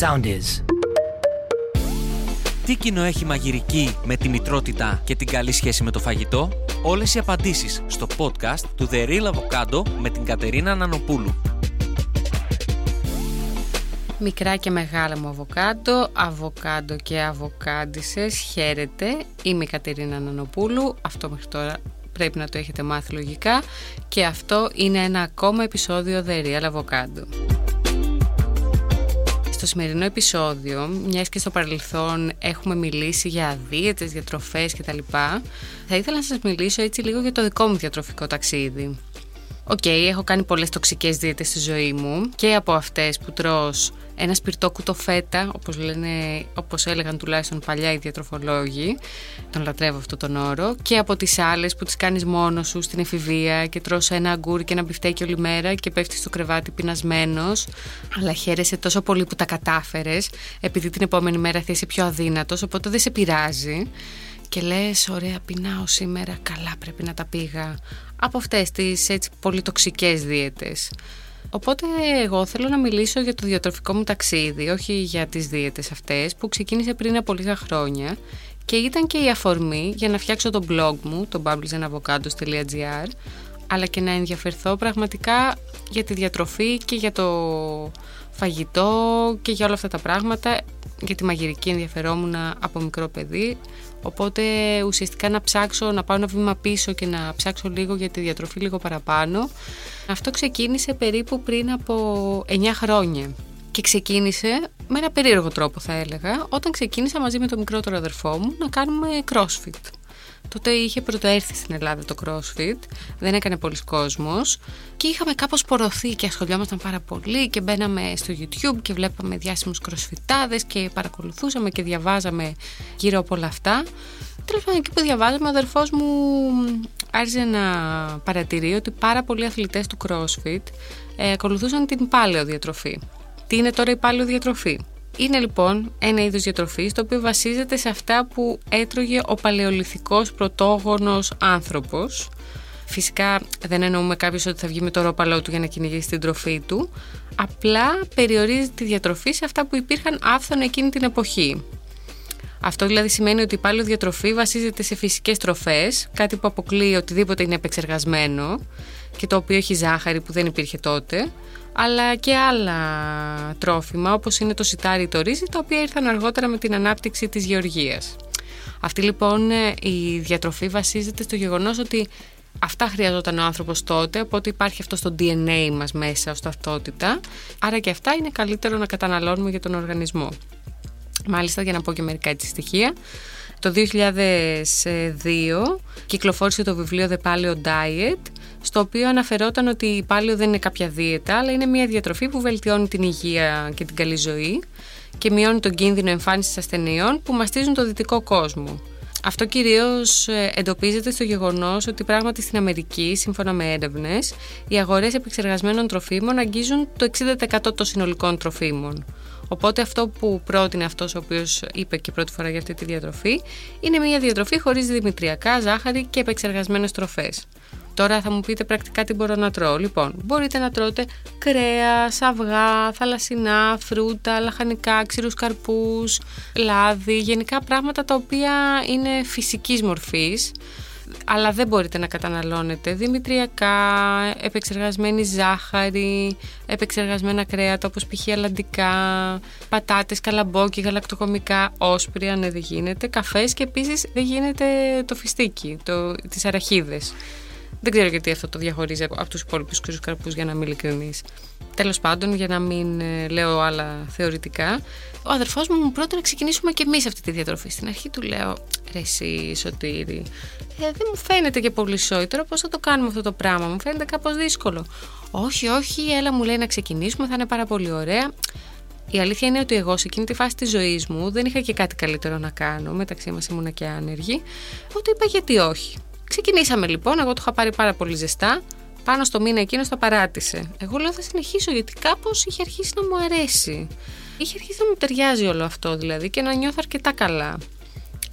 Sound is. Τι κοινό έχει μαγειρική με τη μητρότητα και την καλή σχέση με το φαγητό; Όλες οι απαντήσεις στο podcast του The Real Avocado με την Κατερίνα Νανοπούλου. Μικρά και μεγάλα μου αβοκάντο, αβοκάντο και αβοκάντισες, χαίρετε. Είμαι η Κατερίνα Νανοπούλου, αυτό μέχρι τώρα πρέπει να το έχετε μάθει λογικά και αυτό είναι ένα ακόμα επεισόδιο The Real Avocado. Στο σημερινό επεισόδιο, μια και στο παρελθόν έχουμε μιλήσει για δίαιτες, διατροφές κτλ. Θα ήθελα να σας μιλήσω έτσι λίγο για το δικό μου διατροφικό ταξίδι. OK, okay, έχω κάνει πολλές τοξικές δίαιτες στη ζωή μου και από αυτές που τρως ένα σπιρτόκουτο φέτα, όπως, λένε, όπως έλεγαν τουλάχιστον παλιά οι διατροφολόγοι, τον λατρεύω αυτό τον όρο, και από τις άλλες που τις κάνεις μόνος σου στην εφηβεία και τρως ένα αγκούρι και ένα μπιφτέκι όλη μέρα και πέφτεις στο κρεβάτι πεινασμένος, αλλά χαίρεσαι τόσο πολύ που τα κατάφερες, επειδή την επόμενη μέρα θα είσαι πιο αδύνατος, οπότε δεν σε πειράζει και λες ωραία πεινάω σήμερα, καλά πρέπει να τα πήγα από αυτές τις έτσι πολύ τοξικές δίαιτες. Οπότε εγώ θέλω να μιλήσω για το διατροφικό μου ταξίδι, όχι για τις δίαιτες αυτές που ξεκίνησε πριν από λίγα χρόνια και ήταν και η αφορμή για να φτιάξω το blog μου, το bubblesandavocados.gr αλλά και να ενδιαφερθώ πραγματικά για τη διατροφή και για το φαγητό και για όλα αυτά τα πράγματα για τη μαγειρική ενδιαφερόμουν από μικρό παιδί οπότε ουσιαστικά να ψάξω να πάω ένα βήμα πίσω και να ψάξω λίγο για τη διατροφή λίγο παραπάνω. Αυτό ξεκίνησε περίπου πριν από 9 χρόνια και ξεκίνησε με ένα περίεργο τρόπο θα έλεγα όταν ξεκίνησα μαζί με τον μικρότερο αδερφό μου να κάνουμε crossfit Τότε είχε πρωτοέρθει στην Ελλάδα το CrossFit, δεν έκανε πολλοί κόσμος και είχαμε κάπως πορωθεί και ασχολιόμασταν πάρα πολύ και μπαίναμε στο YouTube και βλέπαμε διάσημους CrossFitάδες και παρακολουθούσαμε και διαβάζαμε γύρω από όλα αυτά. Τέλος πάντων εκεί που διαβάζαμε ο αδερφός μου άρχισε να παρατηρεί ότι πάρα πολλοί αθλητές του CrossFit ε, ακολουθούσαν την πάλαιο διατροφή. Τι είναι τώρα η πάλαιο διατροφή; Είναι λοιπόν ένα είδος διατροφής το οποίο βασίζεται σε αυτά που έτρωγε ο παλαιολιθικός πρωτόγονος άνθρωπος. Φυσικά δεν εννοούμε κάποιος ότι θα βγει με το ρόπαλό του για να κυνηγήσει την τροφή του. Απλά περιορίζει τη διατροφή σε αυτά που υπήρχαν άφθονα εκείνη την εποχή. Αυτό δηλαδή σημαίνει ότι η πάλι διατροφή βασίζεται σε φυσικές τροφές, κάτι που αποκλείει οτιδήποτε είναι επεξεργασμένο και το οποίο έχει ζάχαρη που δεν υπήρχε τότε αλλά και άλλα τρόφιμα όπως είναι το σιτάρι ή το ρύζι τα οποία ήρθαν αργότερα με την ανάπτυξη της γεωργίας. Αυτή λοιπόν η διατροφή βασίζεται στο γεγονός ότι αυτά χρειαζόταν ο άνθρωπος τότε οπότε υπάρχει αυτό στο DNA μας μέσα ως ταυτότητα άρα και αυτά είναι καλύτερο να καταναλώνουμε για τον οργανισμό. Μάλιστα για να πω και μερικά έτσι στοιχεία το 2002 κυκλοφόρησε το βιβλίο The Paleo Diet στο οποίο αναφερόταν ότι η πάλαιο δεν είναι κάποια δίαιτα, αλλά είναι μια διατροφή που βελτιώνει την υγεία και την καλή ζωή και μειώνει τον κίνδυνο εμφάνισης ασθενειών που μαστίζουν το δυτικό κόσμο. Αυτό κυρίως ε, εντοπίζεται στο γεγονός ότι πράγματι στην Αμερική, σύμφωνα με έρευνες, οι αγορές επεξεργασμένων τροφίμων αγγίζουν το 60% των συνολικών τροφίμων. Οπότε αυτό που πρότεινε αυτός ο οποίος είπε και πρώτη φορά για αυτή τη διατροφή είναι μια διατροφή χωρίς δημητριακά, ζάχαρη και επεξεργασμένες τροφές. Τώρα θα μου πείτε πρακτικά τι μπορώ να τρώω. Λοιπόν, μπορείτε να τρώτε κρέας, αυγά, θαλασσινά, φρούτα, λαχανικά, ξηρούς καρπούς, λάδι, γενικά πράγματα τα οποία είναι φυσικής μορφής αλλά δεν μπορείτε να καταναλώνετε δημητριακά, επεξεργασμένη ζάχαρη, επεξεργασμένα κρέατα όπως π.χ. αλαντικά, πατάτες, καλαμπόκι, γαλακτοκομικά, όσπρια, ναι δεν γίνεται, καφές και επίσης δεν γίνεται το φιστίκι, το, τις αραχίδες. Δεν ξέρω γιατί αυτό το διαχωρίζει από τους υπόλοιπους κρύου καρπούς, για να είμαι ειλικρινή. Τέλος πάντων, για να μην ε, λέω άλλα θεωρητικά, ο αδερφός μου μου πρότεινε να ξεκινήσουμε και εμείς αυτή τη διατροφή. Στην αρχή του λέω, Ρε, εσύ, Σωτήρη, ε, δεν μου φαίνεται και πολύ σόι. Τώρα πώς θα το κάνουμε αυτό το πράγμα, μου φαίνεται κάπως δύσκολο. Όχι, όχι, έλα μου λέει να ξεκινήσουμε, θα είναι πάρα πολύ ωραία. Η αλήθεια είναι ότι εγώ σε εκείνη τη φάση της ζωής μου δεν είχα και κάτι καλύτερο να κάνω. Μεταξύ μας ήμουνα και άνεργη. Οπότε είπα γιατί όχι. Ξεκινήσαμε λοιπόν, εγώ το είχα πάρει πάρα πολύ ζεστά. Πάνω στο μήνα εκείνο το παράτησε. Εγώ λέω θα συνεχίσω γιατί κάπως είχε αρχίσει να μου αρέσει. Είχε αρχίσει να μου ταιριάζει όλο αυτό δηλαδή και να νιώθω αρκετά καλά.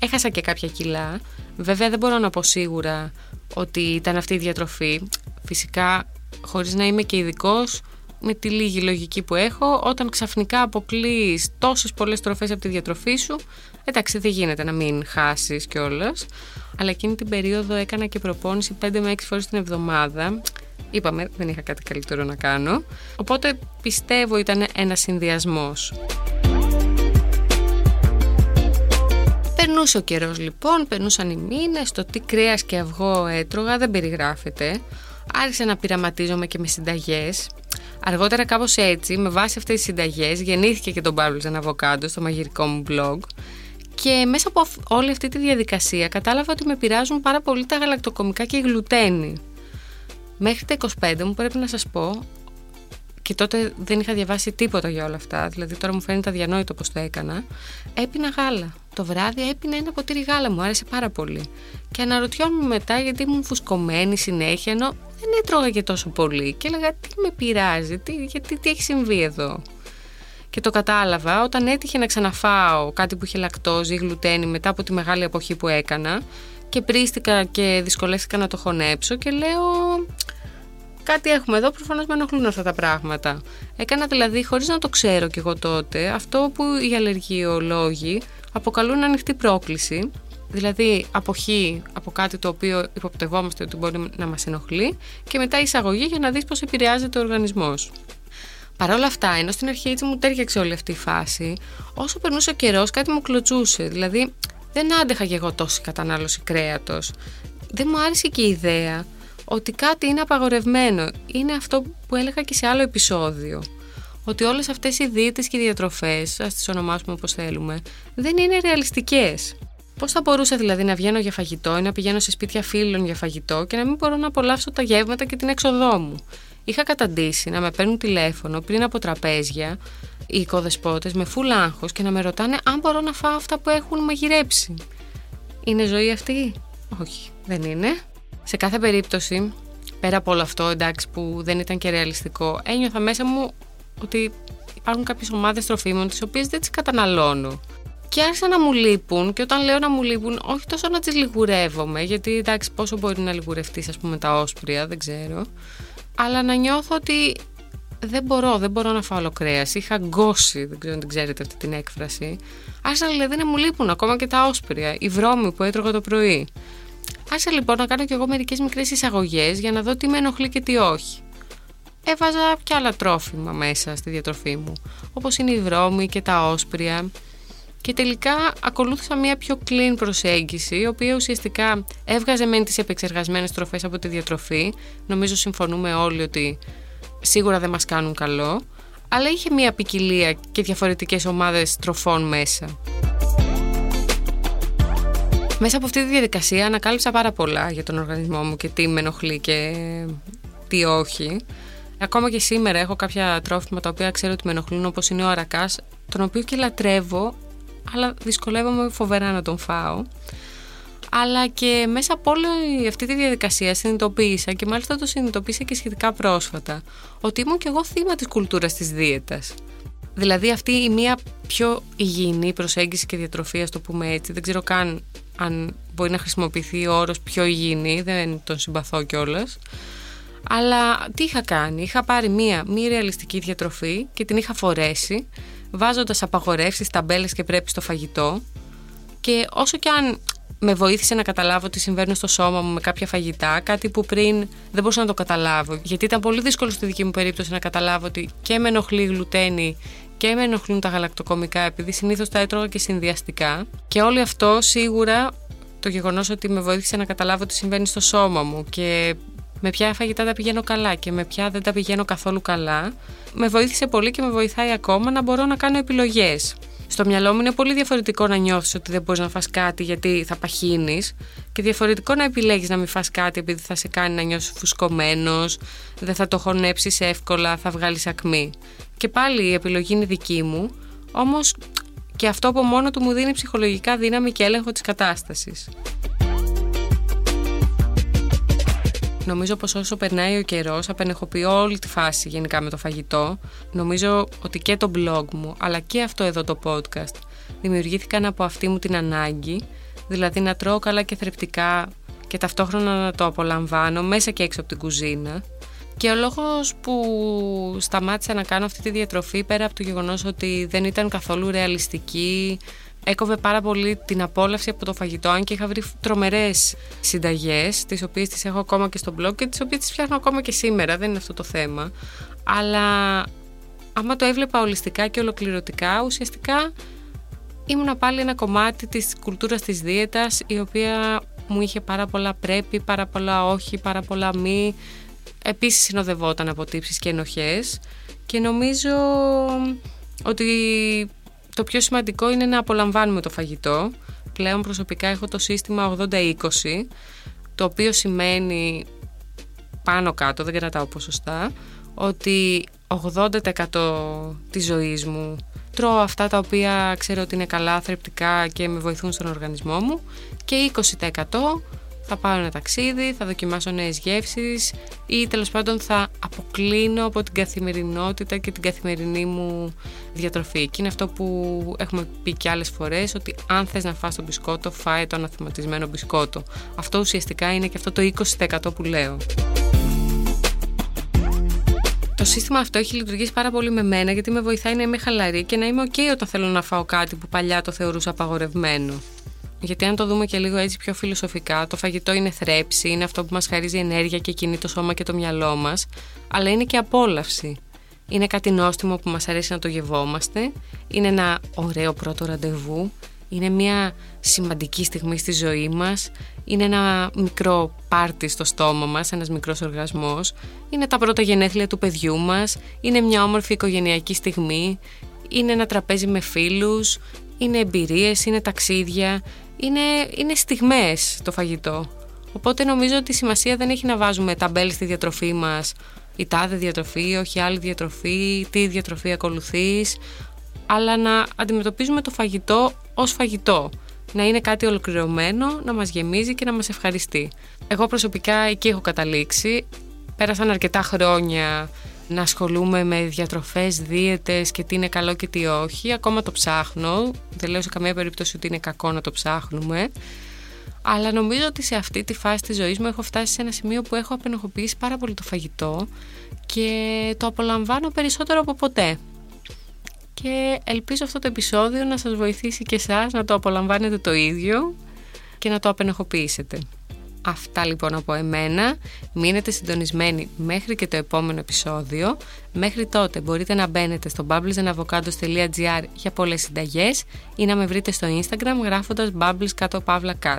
Έχασα και κάποια κιλά. Βέβαια δεν μπορώ να πω σίγουρα ότι ήταν αυτή η διατροφή. Φυσικά χωρίς να είμαι και ειδικός, με τη λίγη λογική που έχω, όταν ξαφνικά αποκλείς τόσες πολλές τροφές από τη διατροφή σου, εντάξει, δεν γίνεται να μην χάσεις κιόλας. Αλλά εκείνη την περίοδο έκανα και προπόνηση 5 με 6 φορές την εβδομάδα. Είπαμε, δεν είχα κάτι καλύτερο να κάνω. Οπότε πιστεύω ήταν ένας συνδυασμός. Περνούσε ο καιρός λοιπόν, περνούσαν οι μήνες, το τι κρέας και αυγό έτρωγα δεν περιγράφεται. Άρχισα να πειραματίζομαι και με συνταγές. Αργότερα, κάπως έτσι, με βάση αυτές τις συνταγές, γεννήθηκε και το Bubbles Avocado στο μαγειρικό μου blog. Και μέσα από όλη αυτή τη διαδικασία κατάλαβα ότι με πειράζουν πάρα πολύ τα γαλακτοκομικά και η γλουτένη. Μέχρι τα 25 μου πρέπει να σας πω και τότε δεν είχα διαβάσει τίποτα για όλα αυτά, δηλαδή τώρα μου φαίνεται αδιανόητο πώς το έκανα, έπινα γάλα. Το βράδυ έπινα ένα ποτήρι γάλα, μου άρεσε πάρα πολύ. Και αναρωτιόμουν μετά γιατί ήμουν φουσκωμένη συνέχεια, ενώ δεν έτρωγα και τόσο πολύ. Και έλεγα τι με πειράζει, τι, γιατί, τι έχει συμβεί εδώ; Και το κατάλαβα όταν έτυχε να ξαναφάω κάτι που είχε λακτόζη ή γλουτένη μετά από τη μεγάλη εποχή που έκανα και πρίστηκα και δυσκολεύτηκα να το χωνέψω και λέω κάτι έχουμε εδώ, προφανώς με ενοχλούν αυτά τα πράγματα. Έκανα δηλαδή, χωρίς να το ξέρω κι εγώ τότε, αυτό που οι αλλεργιολόγοι αποκαλούν ανοιχτή πρόκληση. Δηλαδή, αποχή από κάτι το οποίο υποπτευόμαστε ότι μπορεί να μας ενοχλεί και μετά εισαγωγή για να δεις πώς επηρεάζεται ο οργανισμός. Παρ' όλα αυτά, ενώ στην αρχή έτσι μου τέριαξε όλη αυτή η φάση, όσο περνούσε ο καιρός κάτι μου κλωτσούσε. Δηλαδή, δεν άντεχα και εγώ τόση κατανάλωση κρέατος. Δεν μου άρεσε και η ιδέα ότι κάτι είναι απαγορευμένο. Είναι αυτό που έλεγα και σε άλλο επεισόδιο. Ότι όλες αυτές οι δίαιτες και οι διατροφές, ας τις ονομάσουμε όπως θέλουμε, δεν είναι ρεαλιστικές. Πώς θα μπορούσα δηλαδή να βγαίνω για φαγητό ή να πηγαίνω σε σπίτια φίλων για φαγητό και να μην μπορώ να απολαύσω τα γεύματα και την έξοδό μου; Είχα καταντήσει να με παίρνουν τηλέφωνο πριν από τραπέζια οι οικοδεσπότες με φουλ άγχος και να με ρωτάνε αν μπορώ να φάω αυτά που έχουν μαγειρέψει. Είναι ζωή αυτή; Όχι, δεν είναι. Σε κάθε περίπτωση, πέρα από όλο αυτό, εντάξει, που δεν ήταν και ρεαλιστικό, ένιωθα μέσα μου ότι υπάρχουν κάποιες ομάδες τροφίμων τις οποίες δεν τις καταναλώνω. Και άρχισαν να μου λείπουν, και όταν λέω να μου λείπουν, όχι τόσο να τις λιγουρεύομαι, γιατί εντάξει, πόσο μπορεί να λιγουρευτείς, ας πούμε, τα όσπρια, δεν ξέρω. Αλλά να νιώθω ότι δεν μπορώ, δεν μπορώ να φάω όλο κρέα. Είχα γκώσει, δεν ξέρω αν την ξέρετε αυτή την έκφραση. Άρχισαν δηλαδή να μου λείπουν ακόμα και τα όσπρια, η βρώμη που έτρωγα το πρωί. Άρχισα λοιπόν να κάνω κι εγώ μερικές μικρές εισαγωγές για να δω τι με ενοχλεί και τι όχι. Έβαζα και άλλα τρόφιμα μέσα στη διατροφή μου, όπως είναι η βρώμη και τα όσπρια. Και τελικά ακολούθησα μια πιο clean προσέγγιση, η οποία ουσιαστικά έβγαζε μεν τις επεξεργασμένες τροφές από τη διατροφή. Νομίζω συμφωνούμε όλοι ότι σίγουρα δεν μας κάνουν καλό, αλλά είχε μια ποικιλία και διαφορετικές ομάδες τροφών μέσα. Μέσα από αυτή τη διαδικασία ανακάλυψα πάρα πολλά για τον οργανισμό μου και τι με ενοχλεί και τι όχι. Ακόμα και σήμερα έχω κάποια τρόφιμα τα οποία ξέρω ότι με ενοχλούν όπως είναι ο αρακάς, τον οποίο και λατρεύω, αλλά δυσκολεύομαι φοβερά να τον φάω. Αλλά και μέσα από όλη αυτή τη διαδικασία συνειδητοποίησα και μάλιστα το συνειδητοποίησα και σχετικά πρόσφατα ότι ήμουν και εγώ θύμα της κουλτούρας της δίαιτας. Δηλαδή αυτή η μία πιο υγιεινή προσέγγιση και διατροφή, ας το πούμε έτσι, δεν ξέρω καν αν μπορεί να χρησιμοποιηθεί ο όρος πιο υγιεινή, δεν τον συμπαθώ κιόλας. Αλλά τι είχα κάνει, είχα πάρει μία μη ρεαλιστική διατροφή και την είχα φορέσει, βάζοντας απαγορεύσεις, ταμπέλες και πρέπει στο φαγητό και όσο κι αν με βοήθησε να καταλάβω τι συμβαίνει στο σώμα μου με κάποια φαγητά, κάτι που πριν δεν μπορούσα να το καταλάβω. Γιατί ήταν πολύ δύσκολο στη δική μου περίπτωση να καταλάβω ότι και με ενοχλεί η γλουτένη και με ενοχλούν τα γαλακτοκομικά, επειδή συνήθως τα έτρωγα και συνδυαστικά. Και όλο αυτό σίγουρα το γεγονός ότι με βοήθησε να καταλάβω τι συμβαίνει στο σώμα μου και με ποια φαγητά τα πηγαίνω καλά και με ποια δεν τα πηγαίνω καθόλου καλά, με βοήθησε πολύ και με βοηθάει ακόμα να μπορώ να κάνω επιλογές. Στο μυαλό μου είναι πολύ διαφορετικό να νιώθεις ότι δεν μπορείς να φας κάτι γιατί θα παχύνεις, και διαφορετικό να επιλέγεις να μην φας κάτι επειδή θα σε κάνει να νιώσεις φουσκωμένος, δεν θα το χωνέψεις εύκολα, θα βγάλεις ακμή. Και πάλι η επιλογή είναι δική μου, όμως και αυτό από μόνο του μου δίνει ψυχολογικά δύναμη και έλεγχο της κατάστασης. Νομίζω πως όσο περνάει ο καιρός απενεχοποιώ όλη τη φάση γενικά με το φαγητό. Νομίζω ότι και το blog μου αλλά και αυτό εδώ το podcast δημιουργήθηκαν από αυτή μου την ανάγκη δηλαδή να τρώω καλά και θρεπτικά και ταυτόχρονα να το απολαμβάνω μέσα και έξω από την κουζίνα Και ο λόγος που σταμάτησα να κάνω αυτή τη διατροφή πέρα από το γεγονός ότι δεν ήταν καθόλου ρεαλιστική έκοβε πάρα πολύ την απόλαυση από το φαγητό, αν και είχα βρει τρομερές συνταγές, τις οποίες τις έχω ακόμα και στο blog και τις οποίες τις φτιάχνω ακόμα και σήμερα. Δεν είναι αυτό το θέμα. Αλλά άμα το έβλεπα ολιστικά και ολοκληρωτικά, ουσιαστικά ήμουν πάλι ένα κομμάτι της κουλτούρας της δίαιτας η οποία μου είχε πάρα πολλά πρέπει, πάρα πολλά όχι, πάρα πολλά μη. Επίσης συνοδευόταν από τύψεις και ενοχές και νομίζω ότι το πιο σημαντικό είναι να απολαμβάνουμε το φαγητό. Πλέον προσωπικά έχω το σύστημα 80-20, το οποίο σημαίνει πάνω κάτω, δεν κρατάω ποσοστά, ότι 80% της ζωής μου τρώω αυτά τα οποία ξέρω ότι είναι καλά, θρεπτικά και με βοηθούν στον οργανισμό μου και 20% θα πάω ένα ταξίδι, θα δοκιμάσω νέες γεύσεις ή τέλος πάντων θα αποκλίνω από την καθημερινότητα και την καθημερινή μου διατροφή. Και είναι αυτό που έχουμε πει και άλλες φορές, ότι αν θες να φας το μπισκότο, φάε το αναθεματισμένο μπισκότο. Αυτό ουσιαστικά είναι και αυτό το 20% που λέω. Το σύστημα αυτό έχει λειτουργήσει πάρα πολύ με μένα γιατί με βοηθάει να είμαι χαλαρή και να είμαι ok όταν θέλω να φάω κάτι που παλιά το θεωρούσα απαγορευμένο. Γιατί αν το δούμε και λίγο έτσι πιο φιλοσοφικά, το φαγητό είναι θρέψη, είναι αυτό που μας χαρίζει ενέργεια και κινεί το σώμα και το μυαλό μας, αλλά είναι και απόλαυση. Είναι κάτι νόστιμο που μας αρέσει να το γευόμαστε, είναι ένα ωραίο πρώτο ραντεβού, είναι μια σημαντική στιγμή στη ζωή μας, είναι ένα μικρό πάρτι στο στόμα μας, ένας μικρός οργασμός, είναι τα πρώτα γενέθλια του παιδιού μας, είναι μια όμορφη οικογενειακή στιγμή, είναι ένα τραπέζι με φίλους, είναι εμπειρίες, είναι ταξίδια, είναι, είναι στιγμές το φαγητό. Οπότε νομίζω ότι η σημασία δεν έχει να βάζουμε ταμπέλ στη διατροφή μας η τάδε διατροφή, όχι άλλη διατροφή, τι διατροφή ακολουθείς, αλλά να αντιμετωπίζουμε το φαγητό ως φαγητό. Να είναι κάτι ολοκληρωμένο, να μας γεμίζει και να μας ευχαριστεί. Εγώ προσωπικά εκεί έχω καταλήξει. Πέρασαν αρκετά χρόνια να ασχολούμαι με διατροφές, δίαιτες και τι είναι καλό και τι όχι. Ακόμα το ψάχνω. Δεν λέω σε καμία περίπτωση ότι είναι κακό να το ψάχνουμε. Αλλά νομίζω ότι σε αυτή τη φάση της ζωής μου έχω φτάσει σε ένα σημείο που έχω απενοχοποιήσει πάρα πολύ το φαγητό και το απολαμβάνω περισσότερο από ποτέ. Και ελπίζω αυτό το επεισόδιο να σας βοηθήσει και εσάς να το απολαμβάνετε το ίδιο και να το απενοχοποιήσετε. Αυτά λοιπόν από εμένα. Μείνετε συντονισμένοι μέχρι και το επόμενο επεισόδιο. Μέχρι τότε μπορείτε να μπαίνετε στο bubblesandavocados.gr για πολλές συνταγές ή να με βρείτε στο Instagram γράφοντας bubbles κάτω παύλα cat.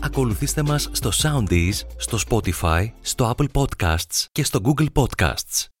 Ακολουθήστε μας στο Soundees, στο Spotify, στο Apple Podcasts και στο Google Podcasts.